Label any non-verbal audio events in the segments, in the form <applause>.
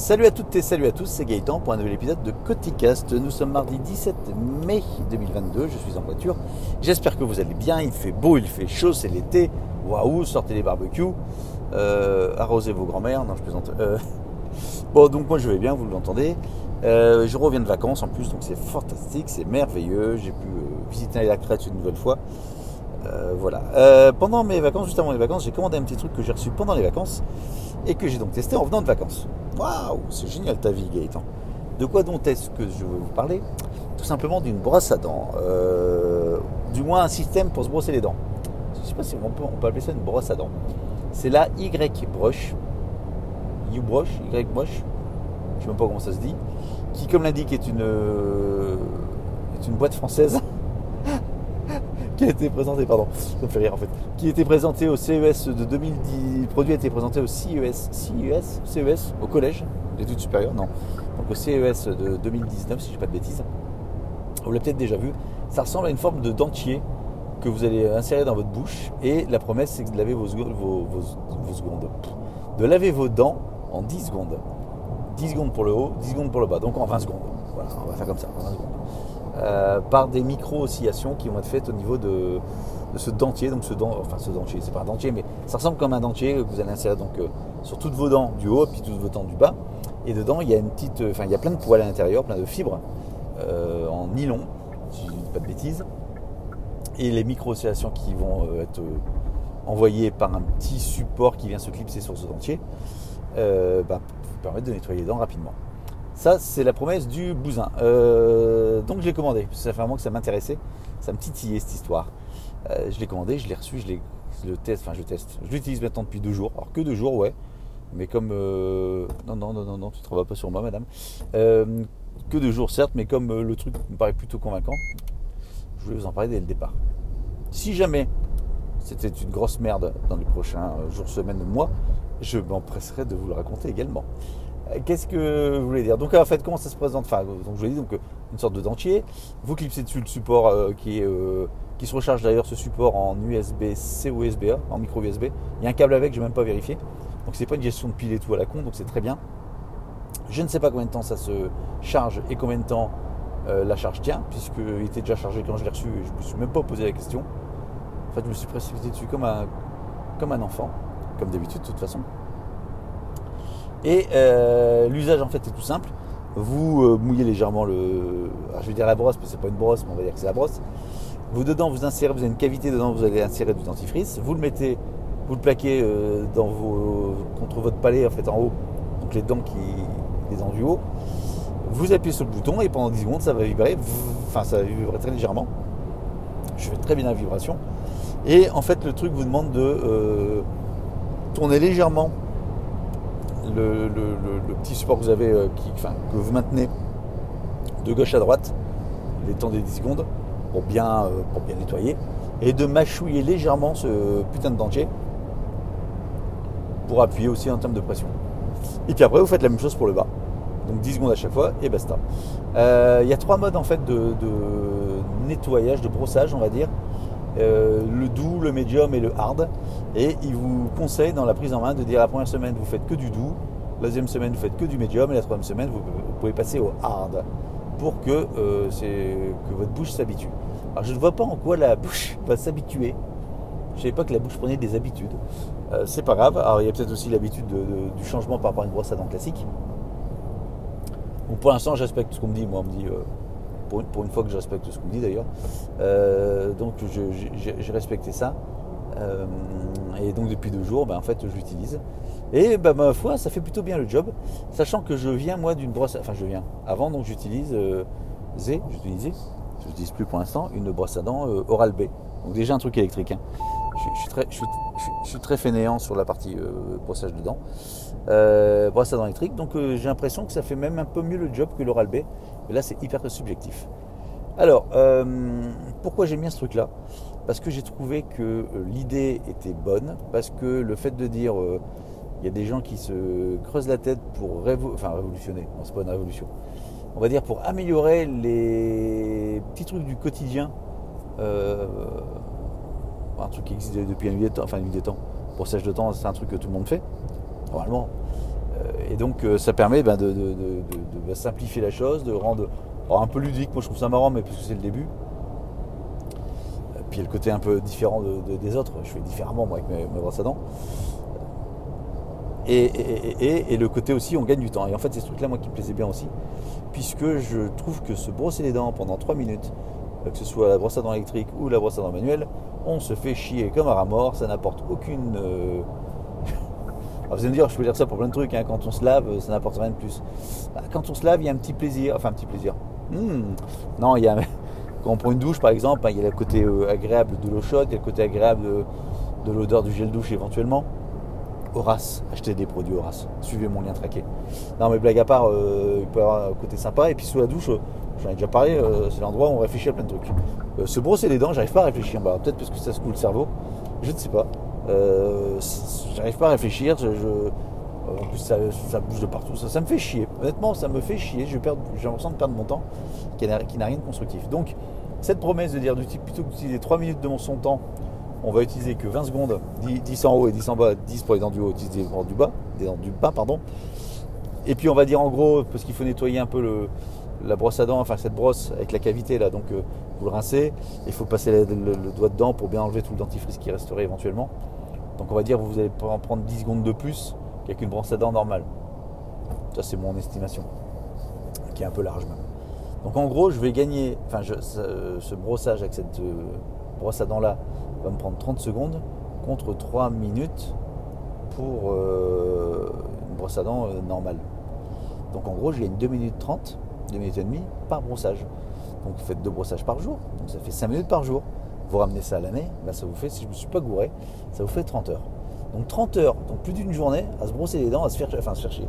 Salut à toutes et salut à tous, c'est Gaëtan pour un nouvel épisode de Coticast. Nous sommes mardi 17 mai 2022, je suis en voiture. J'espère que vous allez bien, il fait beau, il fait chaud, c'est l'été. Waouh, sortez les barbecues, euh, arrosez vos grands-mères, non je plaisante. Euh, <laughs> bon donc moi je vais bien, vous l'entendez. Euh, je reviens de vacances en plus, donc c'est fantastique, c'est merveilleux. J'ai pu visiter la crête une nouvelle fois. voilà. pendant mes vacances, juste avant les vacances, j'ai commandé un petit truc que j'ai reçu pendant les vacances et que j'ai donc testé en venant de vacances. Waouh, c'est génial ta vie Gaëtan. De quoi donc est-ce que je veux vous parler? Tout simplement d'une brosse à dents, euh, du moins un système pour se brosser les dents. Je ne sais pas si on peut, appeler ça une brosse à dents. C'est la Y-Brush, U-Brush, Y-Brush, je ne sais même pas comment ça se dit, qui comme l'indique est une, euh, est une boîte française <laughs> qui a été présenté, pardon, ça me fait rire en fait, qui a présenté au CES de 2010, le produit a été présenté au CES, CES, CES, au collège d'études supérieures, non, donc au CES de 2019 si je ne dis pas de bêtises. Vous l'avez peut-être déjà vu, ça ressemble à une forme de dentier que vous allez insérer dans votre bouche et la promesse c'est de laver vos, vos, vos, secondes, de laver vos dents en 10 secondes. 10 secondes pour le haut, 10 secondes pour le bas, donc en 20 secondes. Voilà, on va faire comme ça, en 20 secondes. Euh, par des micro-oscillations qui vont être faites au niveau de, ce dentier. Donc ce dent, enfin ce dentier, c'est pas un dentier, mais ça ressemble comme un dentier que vous allez insérer donc euh, sur toutes vos dents du haut, puis toutes vos dents du bas. Et dedans, il y a une petite, enfin il y a plein de poils à l'intérieur, plein de fibres euh, en nylon, si je dis pas de bêtises. Et les micro-oscillations qui vont être envoyées par un petit support qui vient se clipser sur ce dentier, bah, vous permettent de nettoyer les dents rapidement. Ça, c'est la promesse du bousin. Euh, donc je l'ai commandé. Ça fait un moment que ça m'intéressait. Ça me titillait cette histoire. Euh, je l'ai commandé, je l'ai reçu, je, le teste, enfin je teste. Je l'utilise maintenant depuis deux jours. Alors que deux jours, ouais. Mais comme... Euh, non, non, non, non, non, tu ne travailles pas sur moi, madame. que deux jours, certes, mais comme le truc me paraît plutôt convaincant, je voulais vous en parler dès le départ. Si jamais c'était une grosse merde dans les prochains jours, semaines, mois, je m'empresserai de vous le raconter également. Qu'est-ce que vous voulez dire? Donc en fait, comment ça se présente? Enfin, donc je vous l'ai dit, donc une sorte de dentier. Vous clipsez dessus le support euh, qui, est, euh, qui se recharge d'ailleurs ce support en USB-C ou USB-A, en micro USB. Il y a un câble avec, je n'ai même pas vérifié. Donc c'est pas une gestion de pile et tout à la con, donc c'est très bien. Je ne sais pas combien de temps ça se charge et combien de temps euh, la charge tient, puisqu'il était déjà chargé quand je l'ai reçu et je ne me suis même pas posé la question. En fait, je me suis précipité dessus comme un, comme un enfant, comme d'habitude de toute façon. Et euh, l'usage en fait est tout simple. Vous euh, mouillez légèrement le. je vais dire la brosse, mais c'est pas une brosse, mais on va dire que c'est la brosse. Vous dedans, vous insérez, vous avez une cavité dedans, vous allez insérer du dentifrice. Vous le mettez, vous le plaquez euh, dans vos, contre votre palais en fait en haut, donc les dents qui, les dents du haut. Vous appuyez sur le bouton et pendant 10 secondes, ça va vibrer. Enfin, ça va vibrer très légèrement. Je fais très bien la vibration. Et en fait, le truc vous demande de tourner légèrement le, petit support que vous avez, euh, que vous maintenez de gauche à droite, les temps des 10 secondes, pour bien, euh, pour bien nettoyer, et de mâchouiller légèrement ce putain de dentier pour appuyer aussi en termes de pression. Et puis après, vous faites la même chose pour le bas. Donc 10 secondes à chaque fois et basta. Euh, il y a trois modes en fait de, nettoyage, de brossage, on va dire. le doux, le médium et le hard. Et il vous conseille dans la prise en main de dire la première semaine vous faites que du doux, la deuxième semaine vous faites que du médium et la troisième semaine vous, pouvez passer au hard pour que, euh, que votre bouche s'habitue. Alors je ne vois pas en quoi la bouche <laughs> va s'habituer. Je ne savais pas que la bouche prenait des habitudes. Euh, c'est pas grave. Alors il y a peut-être aussi l'habitude du changement par rapport à une brosse à dents classique. Pour l'instant je respecte ce qu'on me dit. Moi on me dit euh, pour, une, fois que je respecte ce qu'on me dit d'ailleurs. donc j'ai respecté ça. Euh, et donc depuis deux jours, ben, en fait, je l'utilise. Et ben, ma foi, ça fait plutôt bien le job, sachant que je viens moi d'une brosse, enfin je viens. Avant, donc j'utilise euh, Z, j'utilisais, je n'utilise plus pour l'instant, une brosse à dents euh, Oral B. Donc déjà un truc électrique. Hein. Je, suis très, je, suis, très, fainéant sur la partie brossage de dents. brosse à dents électrique, donc j'ai l'impression que ça fait même un peu mieux le job que l'Oral B. Mais là, c'est hyper subjectif. Alors, pourquoi j'aime bien ce truc-là? Parce que j'ai trouvé que euh, l'idée était bonne, parce que le fait de dire euh, il y a des gens qui se creusent la tête pour enfin, révolutionner, non c'est pas une révolution, on va dire pour améliorer les petits trucs du quotidien, euh, un truc qui existe depuis un nuit des temps, enfin une temps, pour sèche de temps c'est un truc que tout le monde fait, normalement. et donc ça permet ben, de, simplifier la chose, de rendre un peu ludique. Moi je trouve ça marrant, mais puisque c'est le début. Puis il y a le côté un peu différent des autres. Je fais différemment moi avec mes, mes brosses à dents. Et, le côté aussi, on gagne du temps. Et en fait, c'est ce truc-là, moi, qui me plaisait bien aussi, puisque je trouve que se brosser les dents pendant 3 minutes, euh, que ce soit la brosse à dents électrique ou la brosse à dents manuelle, on se fait chier comme un rat mort, ça n'apporte aucune. Euh, <laughs> vous allez me dire, je peux dire ça pour plein de trucs, hein. quand on se lave, ça n'apporte rien de plus. Bah, quand on se lave, il y a un petit plaisir, enfin un petit plaisir. Hmm. Non, il y a. <laughs> Quand on prend une douche par exemple, hein, il y a le côté euh, agréable de l'eau chaude, il y a le côté agréable de l'odeur du gel douche éventuellement. Horace, achetez des produits Horace. Suivez mon lien traqué. Non, mais blague à part, euh, il peut y avoir un côté sympa. Et puis sous la douche, euh, j'en ai déjà parlé, euh, c'est l'endroit où on réfléchit à plein de trucs. se brosser les dents, j'arrive pas à réfléchir. Bah, peut-être parce que ça secoue le cerveau. Je ne sais pas. j'arrive pas à réfléchir. Je, en plus, ça, bouge de partout. Ça, me fait chier. Honnêtement, ça me fait chier. J'ai l'impression de perdre mon temps qui n'a rien de constructif. Donc, cette promesse de dire du type plutôt que d'utiliser 3 minutes de mon son temps on va utiliser que 20 secondes, 10, en haut et 10 en bas, 10 pour les dents du haut, 10 pour les dents du bas, des dents du bas, pardon. Et puis on va dire en gros, parce qu'il faut nettoyer un peu la brosse à dents, enfin cette brosse avec la cavité là, donc euh, vous le rincez, il faut passer le, doigt dedans pour bien enlever tout le dentifrice qui resterait éventuellement. Donc on va dire vous allez en prendre 10 secondes de plus qu'avec une brosse à dents normale. Ça c'est mon estimation, qui est un peu large même. Donc en gros je vais gagner, enfin ce, brossage avec cette euh, brosse à dents là va me prendre 30 secondes contre 3 minutes pour euh, une brosse à dents euh, normale. Donc en gros, je gagne 2 minutes 30, 2 minutes et demie par brossage. Donc vous faites deux brossages par jour, donc ça fait 5 minutes par jour. Vous ramenez ça à l'année, bah, ça vous fait, si je ne me suis pas gouré, ça vous fait 30 heures. Donc 30 heures, donc plus d'une journée à se brosser les dents, à se faire, enfin, se faire chier.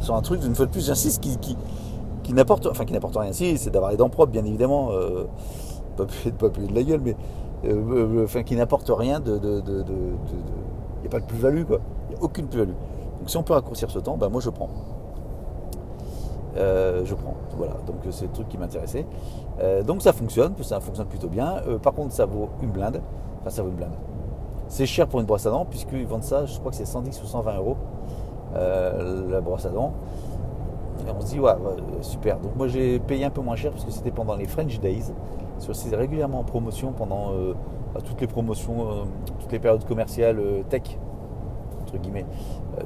Sur un truc, d'une fois de plus, j'insiste, qui, n'apporte enfin, qui n'apporte rien. Si, c'est d'avoir les dents propres, bien évidemment. Euh, pas pas de la gueule, mais euh, euh, enfin, qui n'apporte rien de. Il n'y a pas de plus-value, quoi. Il n'y a aucune plus-value. Donc si on peut raccourcir ce temps, ben moi je prends. Je prends. Voilà, donc c'est le truc qui m'intéressait. donc ça fonctionne, ça fonctionne plutôt bien. par contre, ça vaut une blinde. Enfin, ça vaut une blinde. C'est cher pour une brosse à dents, puisqu'ils vendent ça, je crois que c'est 110 ou 120 euros la brosse à dents. Et on se dit, ouais, super. Donc moi j'ai payé un peu moins cher parce que c'était pendant les French Days. C'est régulièrement en promotion pendant euh, toutes les promotions, euh, toutes les périodes commerciales euh, tech, entre guillemets,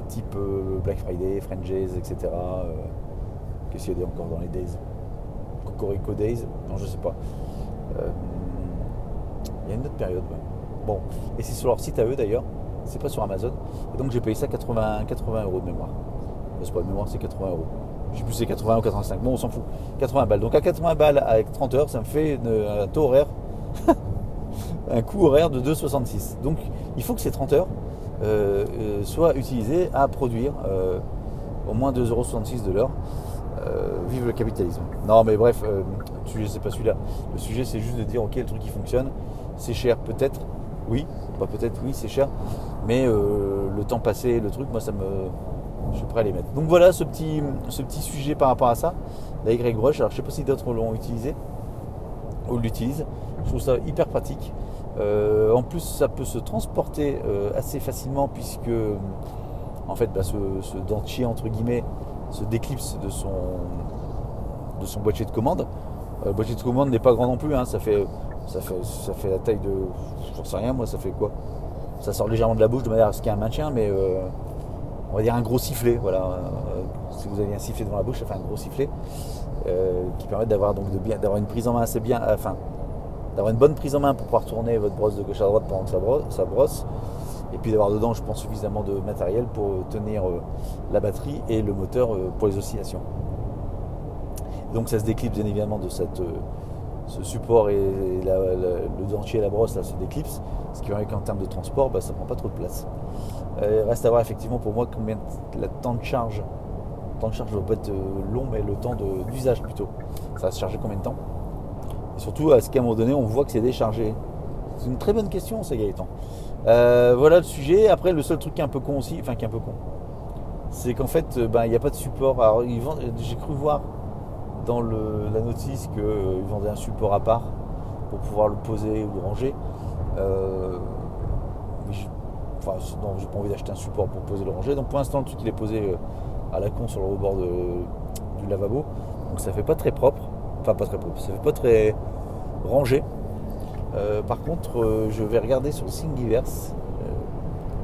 type Black Friday, French Days, etc. Qu'est-ce qu'il y a encore dans les Days? Cocorico Days? Non, je sais pas. Il y a une autre période, Bon, et c'est sur leur site à eux d'ailleurs, c'est pas sur Amazon. Et donc j'ai payé ça 80, 80 euros de mémoire. C'est pas de mémoire, c'est 80 euros je sais plus c'est 80 ou 85, bon on s'en fout, 80 balles. Donc à 80 balles avec 30 heures, ça me fait un taux horaire, <laughs> un coût horaire de 2,66. Donc il faut que ces 30 heures euh, euh, soient utilisées à produire euh, au moins 2,66€ de l'heure. vive le capitalisme. Non mais bref, le sujet c'est pas celui-là. Le sujet c'est juste de dire ok le truc qui fonctionne, c'est cher peut-être, oui, pas peut-être oui c'est cher, mais le temps passé, le truc, moi ça me je suis prêt à les mettre. Donc voilà ce petit, ce petit sujet par rapport à ça. La Y-Brush, alors je sais pas si d'autres l'ont utilisé ou l'utilisent. Je trouve ça hyper pratique. Euh, en plus, ça peut se transporter euh, assez facilement puisque en fait, bah, ce, dentier entre guillemets se déclipse de son, boîtier de commande. Euh, le boîtier de commande n'est pas grand non plus, hein. ça, fait, ça, fait, ça fait la taille de. J'en sais rien, moi, ça fait quoi? Ça sort légèrement de la bouche de manière à ce qu'il y ait un maintien, mais on va dire un gros sifflet. Voilà, euh, si vous avez un sifflet devant la bouche, ça fait un gros sifflet euh, qui permet d'avoir donc de bien, d'avoir une prise en main assez bien, enfin, d'avoir une bonne prise en main pour pouvoir tourner votre brosse de gauche à droite pendant que ça brosse, et puis d'avoir dedans, je pense, suffisamment de matériel pour tenir euh, la batterie et le moteur pour les oscillations. Donc ça se déclipse bien évidemment de cette ce support et le dentier et la brosse là, se déclipse, ce qui fait qu'en termes de transport, bah, ça prend pas trop de place. Euh, reste à voir effectivement pour moi combien le temps de charge. Le temps de charge doit pas être euh, long, mais le temps d'usage plutôt. Ça va se charger combien de temps? Et surtout, à ce qu'à un moment donné, on voit que c'est déchargé. C'est une très bonne question, c'est Gaëtan. Euh, voilà le sujet. Après, le seul truc qui est un peu con aussi, enfin qui est un peu con, c'est qu'en fait, ben, il n'y a pas de support. Alors, j'ai cru voir dans la notice qu'ils vendaient un support à part pour pouvoir le poser ou le ranger. Enfin, non, j'ai pas envie d'acheter un support pour poser le ranger. Donc pour l'instant, le truc il est posé euh, à la con sur le rebord du lavabo. Donc ça fait pas très propre. Enfin pas très propre, ça fait pas très rangé. Euh, par contre, euh, je vais regarder sur le Thingiverse, euh,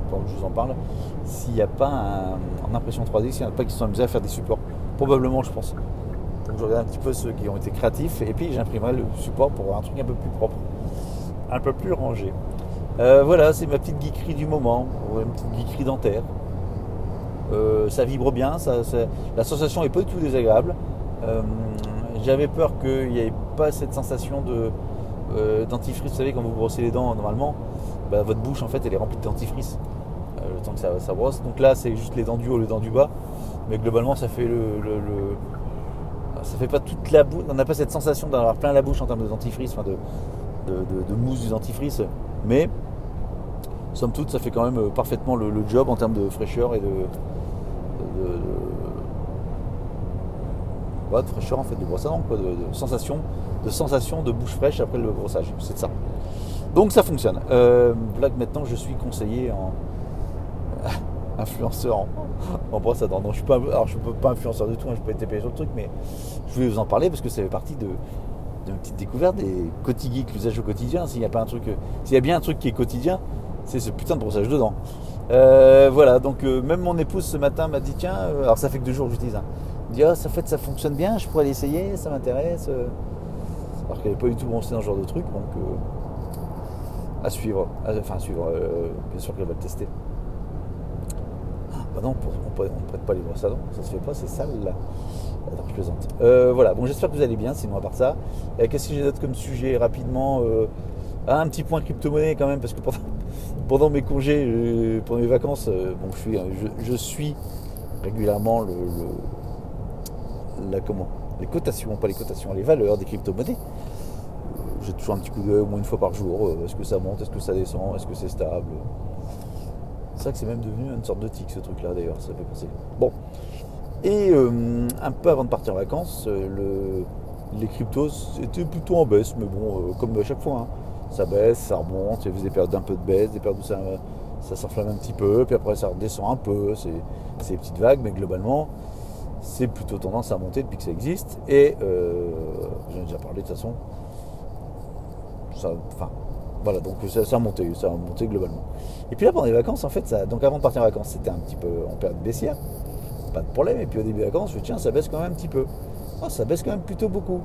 pendant que je vous en parle, s'il n'y a pas en impression 3D, s'il n'y en a pas qui sont amusés à faire des supports. Probablement, je pense. Je regarde un petit peu ceux qui ont été créatifs et puis j'imprimerai le support pour un truc un peu plus propre, un peu plus rangé. voilà, c'est ma petite geekerie du moment, une petite geekerie dentaire. ça vibre bien, la sensation n'est pas du tout désagréable. J'avais peur qu'il n'y ait pas cette sensation de, euh, dentifrice, vous savez, quand vous brossez les dents normalement, bah, votre bouche en fait elle est remplie de dentifrice euh, le temps que ça, brosse. Donc là c'est juste les dents du haut, les dents du bas, mais globalement ça fait le, ça fait pas toute la bouche, on n'a pas cette sensation d'avoir plein la bouche en termes de dentifrice, enfin de, de, mousse du dentifrice, mais somme toute ça fait quand même euh, parfaitement le, job en termes de fraîcheur et de, de, fraîcheur en fait de brosse à dents, de, sensation de sensation de bouche fraîche après le brossage. C'est ça. Donc ça fonctionne. Euh, là maintenant je suis conseiller en influenceur en, brosse à dents. je suis pas, alors je peux pas influenceur du tout, hein, je peux être payé sur le truc, mais je voulais vous en parler parce que ça fait partie de d'une petite découverte des quotidiens, l'usage au quotidien. S'il y a pas un truc, s'il y a bien un truc qui est quotidien, c'est ce putain de brossage de dents. Euh, voilà, donc euh, même mon épouse ce matin m'a dit tiens, alors ça fait que deux jours que j'utilise. Hein, dit oh, ça fait ça fonctionne bien, je pourrais l'essayer, ça m'intéresse alors qu'elle n'est pas du tout brossée dans ce genre de truc, donc euh, à suivre, enfin à suivre, euh, bien sûr qu'elle va le tester. Non, on ne prête pas les brosses à dents, ça se fait pas, c'est sale là. Attends, je plaisante. Euh, voilà, bon j'espère que vous allez bien, sinon à part ça. Qu'est-ce que j'ai d'autre comme sujet rapidement ah, Un petit point crypto-monnaie quand même, parce que pendant, <laughs> mes congés, pendant mes vacances, bon, je, suis, régulièrement le, les cotations, pas les cotations, les valeurs des crypto-monnaies. Euh, j'ai toujours un petit coup d'œil au moins une fois par jour. Euh, est-ce que ça monte Est-ce que ça descend Est-ce que c'est stable? C'est vrai que c'est même devenu une sorte de tic ce truc-là d'ailleurs, ça fait penser. Bon. Et euh, un peu avant de partir en vacances, les cryptos étaient plutôt en baisse, mais bon, comme à chaque fois, hein. ça baisse, ça remonte, il y a des périodes d'un peu de baisse, des périodes où ça, ça s'enflamme un petit peu, puis après ça redescend un peu, c'est des petites vagues, mais globalement, c'est plutôt tendance à monter depuis que ça existe. Et euh, j'en ai déjà parlé de toute façon. Ça, enfin, voilà, donc ça, a monté, ça a monté globalement. Et puis là, pendant les vacances, en fait, donc avant de partir en vacances, c'était un petit peu en période baissière, pas de problème. Et puis au début des vacances, je me tiens, ça baisse quand même un petit peu. Ah, ça baisse quand même plutôt beaucoup.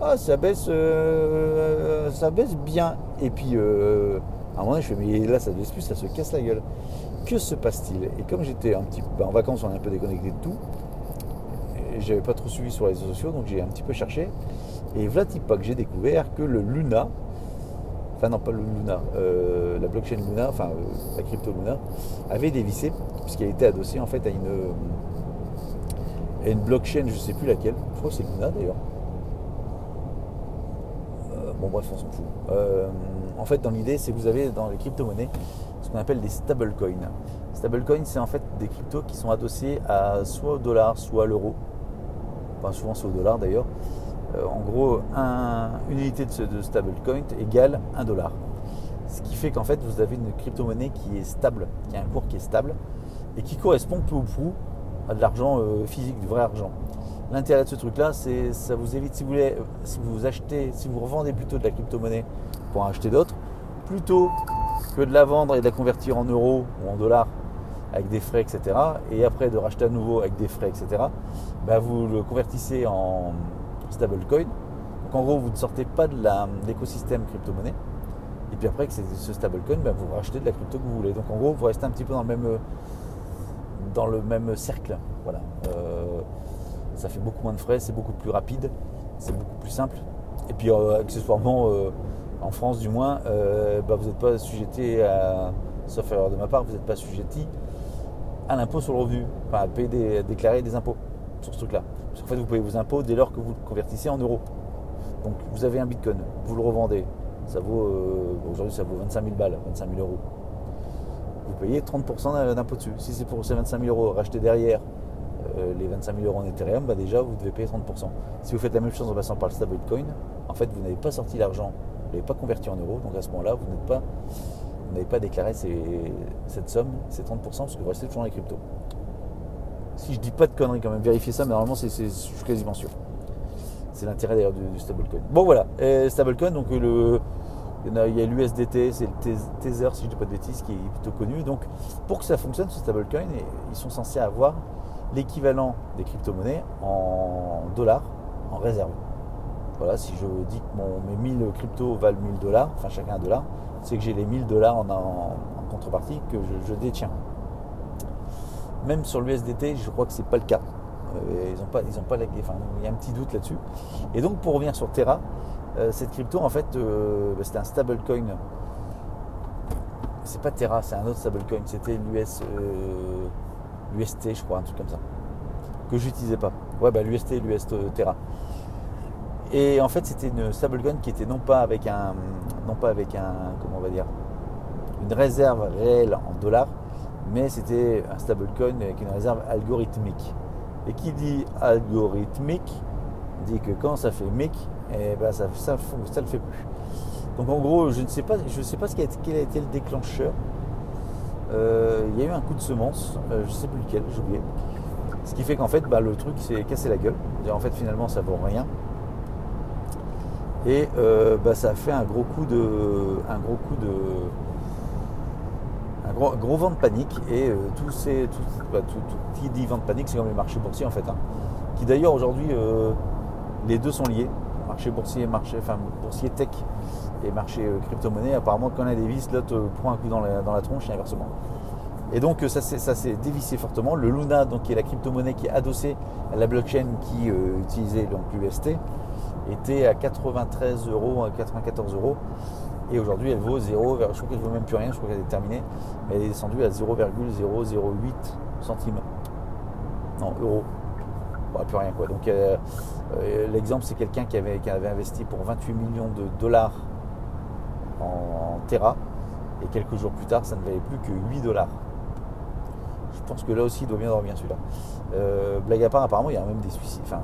Ah, ça baisse, euh, ça baisse bien. Et puis, euh, à un moment donné, je fais, mais là, ça baisse plus, ça se casse la gueule. Que se passe-t-il? Et comme j'étais un petit peu en vacances, on est un peu déconnecté de tout j'avais pas trop suivi sur les réseaux sociaux, donc j'ai un petit peu cherché. Et voilà que j'ai découvert que le Luna, enfin non pas le Luna, euh, la blockchain Luna, enfin euh, la crypto Luna, avait dévissé, puisqu'il a été adossé en fait à une, une blockchain, je sais plus laquelle, je crois que c'est Luna d'ailleurs. Euh, bon bref, on s'en fout. en fait, dans l'idée, c'est que vous avez dans les crypto-monnaies ce qu'on appelle des stablecoins. Stablecoins, c'est en fait des cryptos qui sont adossés à soit au dollar, soit à l'euro souvent c'est au dollar d'ailleurs. Euh, en gros, une unité de, stablecoin égale un dollar. Ce qui fait qu'en fait, vous avez une crypto-monnaie qui est stable, qui a un cours qui est stable et qui correspond peu ou prou à de l'argent euh, physique, du vrai argent. L'intérêt de ce truc-là, c'est ça vous évite, si vous voulez, si vous achetez, si vous revendez plutôt de la crypto-monnaie pour en acheter d'autres, plutôt que de la vendre et de la convertir en euros ou en dollars avec des frais, etc. Et après de racheter à nouveau avec des frais, etc. Bah, vous le convertissez en stablecoin. Donc en gros, vous ne sortez pas de l'écosystème crypto-monnaie. Et puis après, que ce stablecoin, bah, vous rachetez de la crypto que vous voulez. Donc en gros, vous restez un petit peu dans le même, dans le même cercle. Voilà. Euh, ça fait beaucoup moins de frais, c'est beaucoup plus rapide, c'est beaucoup plus simple. Et puis euh, accessoirement, euh, en France du moins, bah, vous n'êtes pas sujeté à, sauf erreur de ma part, vous n'êtes pas sujetti à l'impôt sur le revenu, enfin à payer des, déclarer des impôts sur ce truc-là. Parce qu'en fait, vous payez vos impôts dès lors que vous le convertissez en euros. Donc vous avez un bitcoin, vous le revendez, ça vaut euh, aujourd'hui ça vaut 25 000 balles, 25 000 euros. Vous payez 30% d'impôt dessus. Si c'est pour ces 25 000 euros racheter derrière euh, les 25 000 euros en Ethereum, bah déjà vous devez payer 30%. Si vous faites la même chose en passant par le stablecoin, en fait vous n'avez pas sorti l'argent, vous ne l'avez pas converti en euros, donc à ce moment-là vous n'êtes pas vous n'avez pas déclaré cette somme, ces 30%, parce que vous restez toujours dans les cryptos. Si je dis pas de conneries quand même, vérifiez ça, mais normalement c'est, je suis quasiment sûr. C'est l'intérêt d'ailleurs du, stablecoin. Bon voilà, stablecoin, donc le, il y a l'USDT, c'est le Tether, si je ne dis pas de bêtises, qui est plutôt connu. Donc, pour que ça fonctionne, ce stablecoin, ils sont censés avoir l'équivalent des crypto-monnaies en dollars en réserve. Voilà, si je dis que mes 1000 cryptos valent 1000 dollars, enfin chacun un dollar, c'est que j'ai les 1000 dollars en, contrepartie que je, détiens. Même sur l'USDT, je crois que ce n'est pas le cas. Euh, ils ont pas, ils pas enfin, il y a un petit doute là-dessus. Et donc pour revenir sur Terra, euh, cette crypto, en fait, euh, bah, c'était un stablecoin. C'est pas Terra, c'est un autre stablecoin. C'était l'US, l'UST, je crois, un truc comme ça. Que j'utilisais pas. Ouais, bah l'UST, l'UST Terra. Et en fait, c'était une stablecoin qui était non pas avec un, non pas avec un, comment on va dire, une réserve réelle en dollars, mais c'était un stablecoin avec une réserve algorithmique. Et qui dit algorithmique dit que quand ça fait mic, et ben ça, ça, ça, le fait plus. Donc en gros, je ne sais pas, je sais pas ce qui a, quel a été le déclencheur. Euh, il y a eu un coup de semence, euh, je ne sais plus lequel, j'ai oublié. Ce qui fait qu'en fait, bah, le truc s'est cassé la gueule. En fait, finalement, ça vaut rien. Et euh, bah, ça a fait un gros coup de, un gros coup de, un gros, gros vent de panique. Et tous ces, tout, bah, tout, qui dit vent de panique, c'est comme les marchés boursiers en fait, hein. qui d'ailleurs aujourd'hui, les deux sont liés marché boursier, marché, enfin boursier tech et marché euh, crypto-monnaie, apparemment quand on a des vis, l'autre prend un coup dans la, dans la tronche et inversement. Et donc ça s'est dévissé fortement. Le Luna, donc, qui est la crypto-monnaie qui est adossée à la blockchain qui euh, utilisait donc l'UST, était à 93 euros, 94 euros. Et aujourd'hui, elle vaut 0, je crois qu'elle ne vaut même plus rien, je crois qu'elle est terminée. Elle est descendue à 0,008 centimes. Non, euros. Bon, plus rien quoi. Donc euh, euh, l'exemple, c'est quelqu'un qui avait, investi pour 28 millions de dollars en, Terra, et quelques jours plus tard, ça ne valait plus que 8 dollars. Je pense que là aussi, il doit bien dormir celui-là. Euh, blague à part, apparemment, il y a même des suicides. Enfin,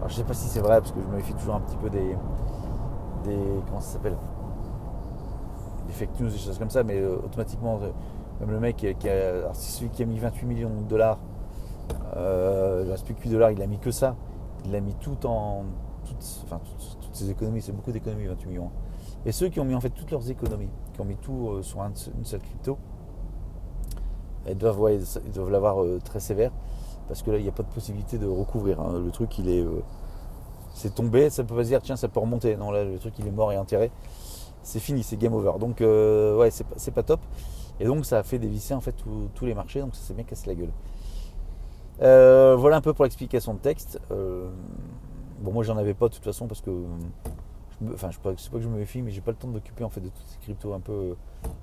je ne sais pas si c'est vrai, parce que je me méfie toujours un petit peu des. des comment ça s'appelle? Fake news, des choses comme ça, mais euh, automatiquement, même le mec qui, a. Celui qui a mis 28 millions de dollars, il ne reste plus que 8 dollars, il a mis que ça il a mis tout en. Toutes, enfin, ses économies, c'est beaucoup d'économies, 28 millions. Et ceux qui ont mis en fait toutes leurs économies, qui ont mis tout euh, sur une seule crypto, ils doivent, ils doivent l'avoir euh, très sévère, parce que là, il n'y a pas de possibilité de recouvrir. Hein. Le truc, il est. Euh, c'est tombé, ça peut pas se dire, tiens, ça peut remonter. Non, là, le truc, il est mort et enterré. C'est fini, c'est game over. Donc, ouais, c'est pas, top. Et donc, ça a fait dévisser en fait tous les marchés, donc ça s'est bien cassé la gueule. Euh, voilà un peu pour l'explication de texte. Euh, bon, moi j'en avais pas de toute façon parce que. Je enfin, je sais pas, que je me méfie, mais j'ai pas le temps de m'occuper en fait de toutes ces cryptos, un peu.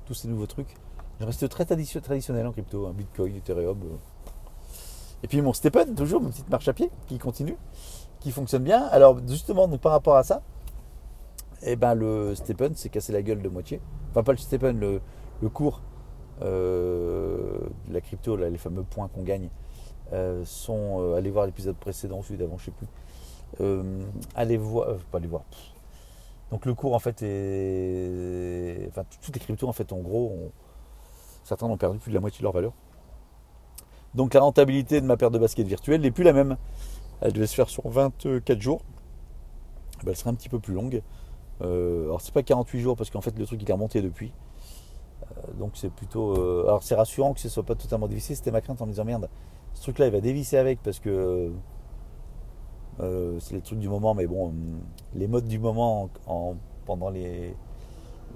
tous ces nouveaux trucs. Je reste très traditionnel en crypto, hein, Bitcoin, Ethereum. Euh. Et puis mon Stephen, toujours, ma petite marche à pied qui continue, qui fonctionne bien. Alors justement, par rapport à ça, et eh ben, le Stephen s'est cassé la gueule de moitié. Enfin, pas le Stephen, le, cours de la crypto, les fameux points qu'on gagne, euh, sont. Euh, allez voir l'épisode précédent, celui d'avant, je sais plus. Euh, allez voir. pas aller voir. Donc le cours en fait est. Enfin, toutes les cryptos en fait, en gros, certains ont perdu plus de la moitié de leur valeur. Donc la rentabilité de ma paire de baskets virtuelle n'est plus la même. Elle devait se faire sur 24 jours. Ben, elle serait un petit peu plus longue. Euh, alors c'est pas 48 jours parce qu'en fait le truc il est remonté depuis. donc c'est plutôt. alors c'est rassurant que ce soit pas totalement difficile. C'était ma crainte en me disant merde, ce truc-là, il va dévisser avec parce que euh, c'est les trucs du moment, mais bon, les modes du moment pendant les,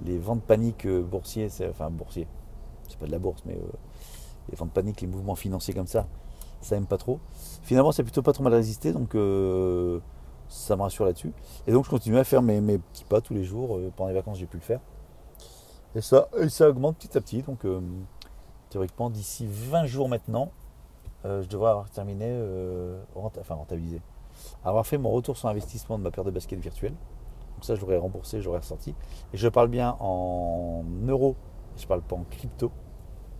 les ventes paniques euh, boursiers, enfin boursiers, c'est pas de la bourse, mais euh, les ventes paniques, les mouvements financiers comme ça, ça aime pas trop. Finalement, c'est plutôt pas trop mal résisté, donc ça me rassure là-dessus. Et donc, je continue à faire mes, petits pas tous les jours. pendant les vacances, j'ai pu le faire. Et ça, et ça augmente petit à petit. Donc, théoriquement, d'ici 20 jours maintenant, euh, je devrais avoir terminé, euh, enfin rentabilisé, avoir fait mon retour sur investissement de ma paire de baskets virtuelle. Donc ça, j'aurais remboursé, j'aurais ressorti. Et je parle bien en euros, je ne parle pas en crypto,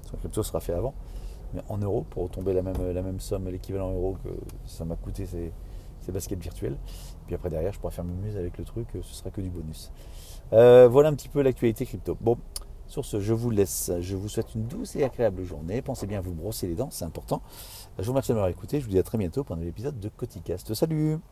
parce que crypto sera fait avant, mais en euros pour retomber la même, la même somme, l'équivalent euro que ça m'a coûté ces, ces, baskets virtuelles. Puis après, derrière, je pourrais faire mes muses avec le truc, ce sera que du bonus. Euh, voilà un petit peu l'actualité crypto. Bon, Sur ce, je vous laisse. Je vous souhaite une douce et agréable journée. Pensez bien à vous brosser les dents, c'est important. Je vous remercie de m'avoir écouté. Je vous dis à très bientôt pour un nouvel épisode de Coticast. Salut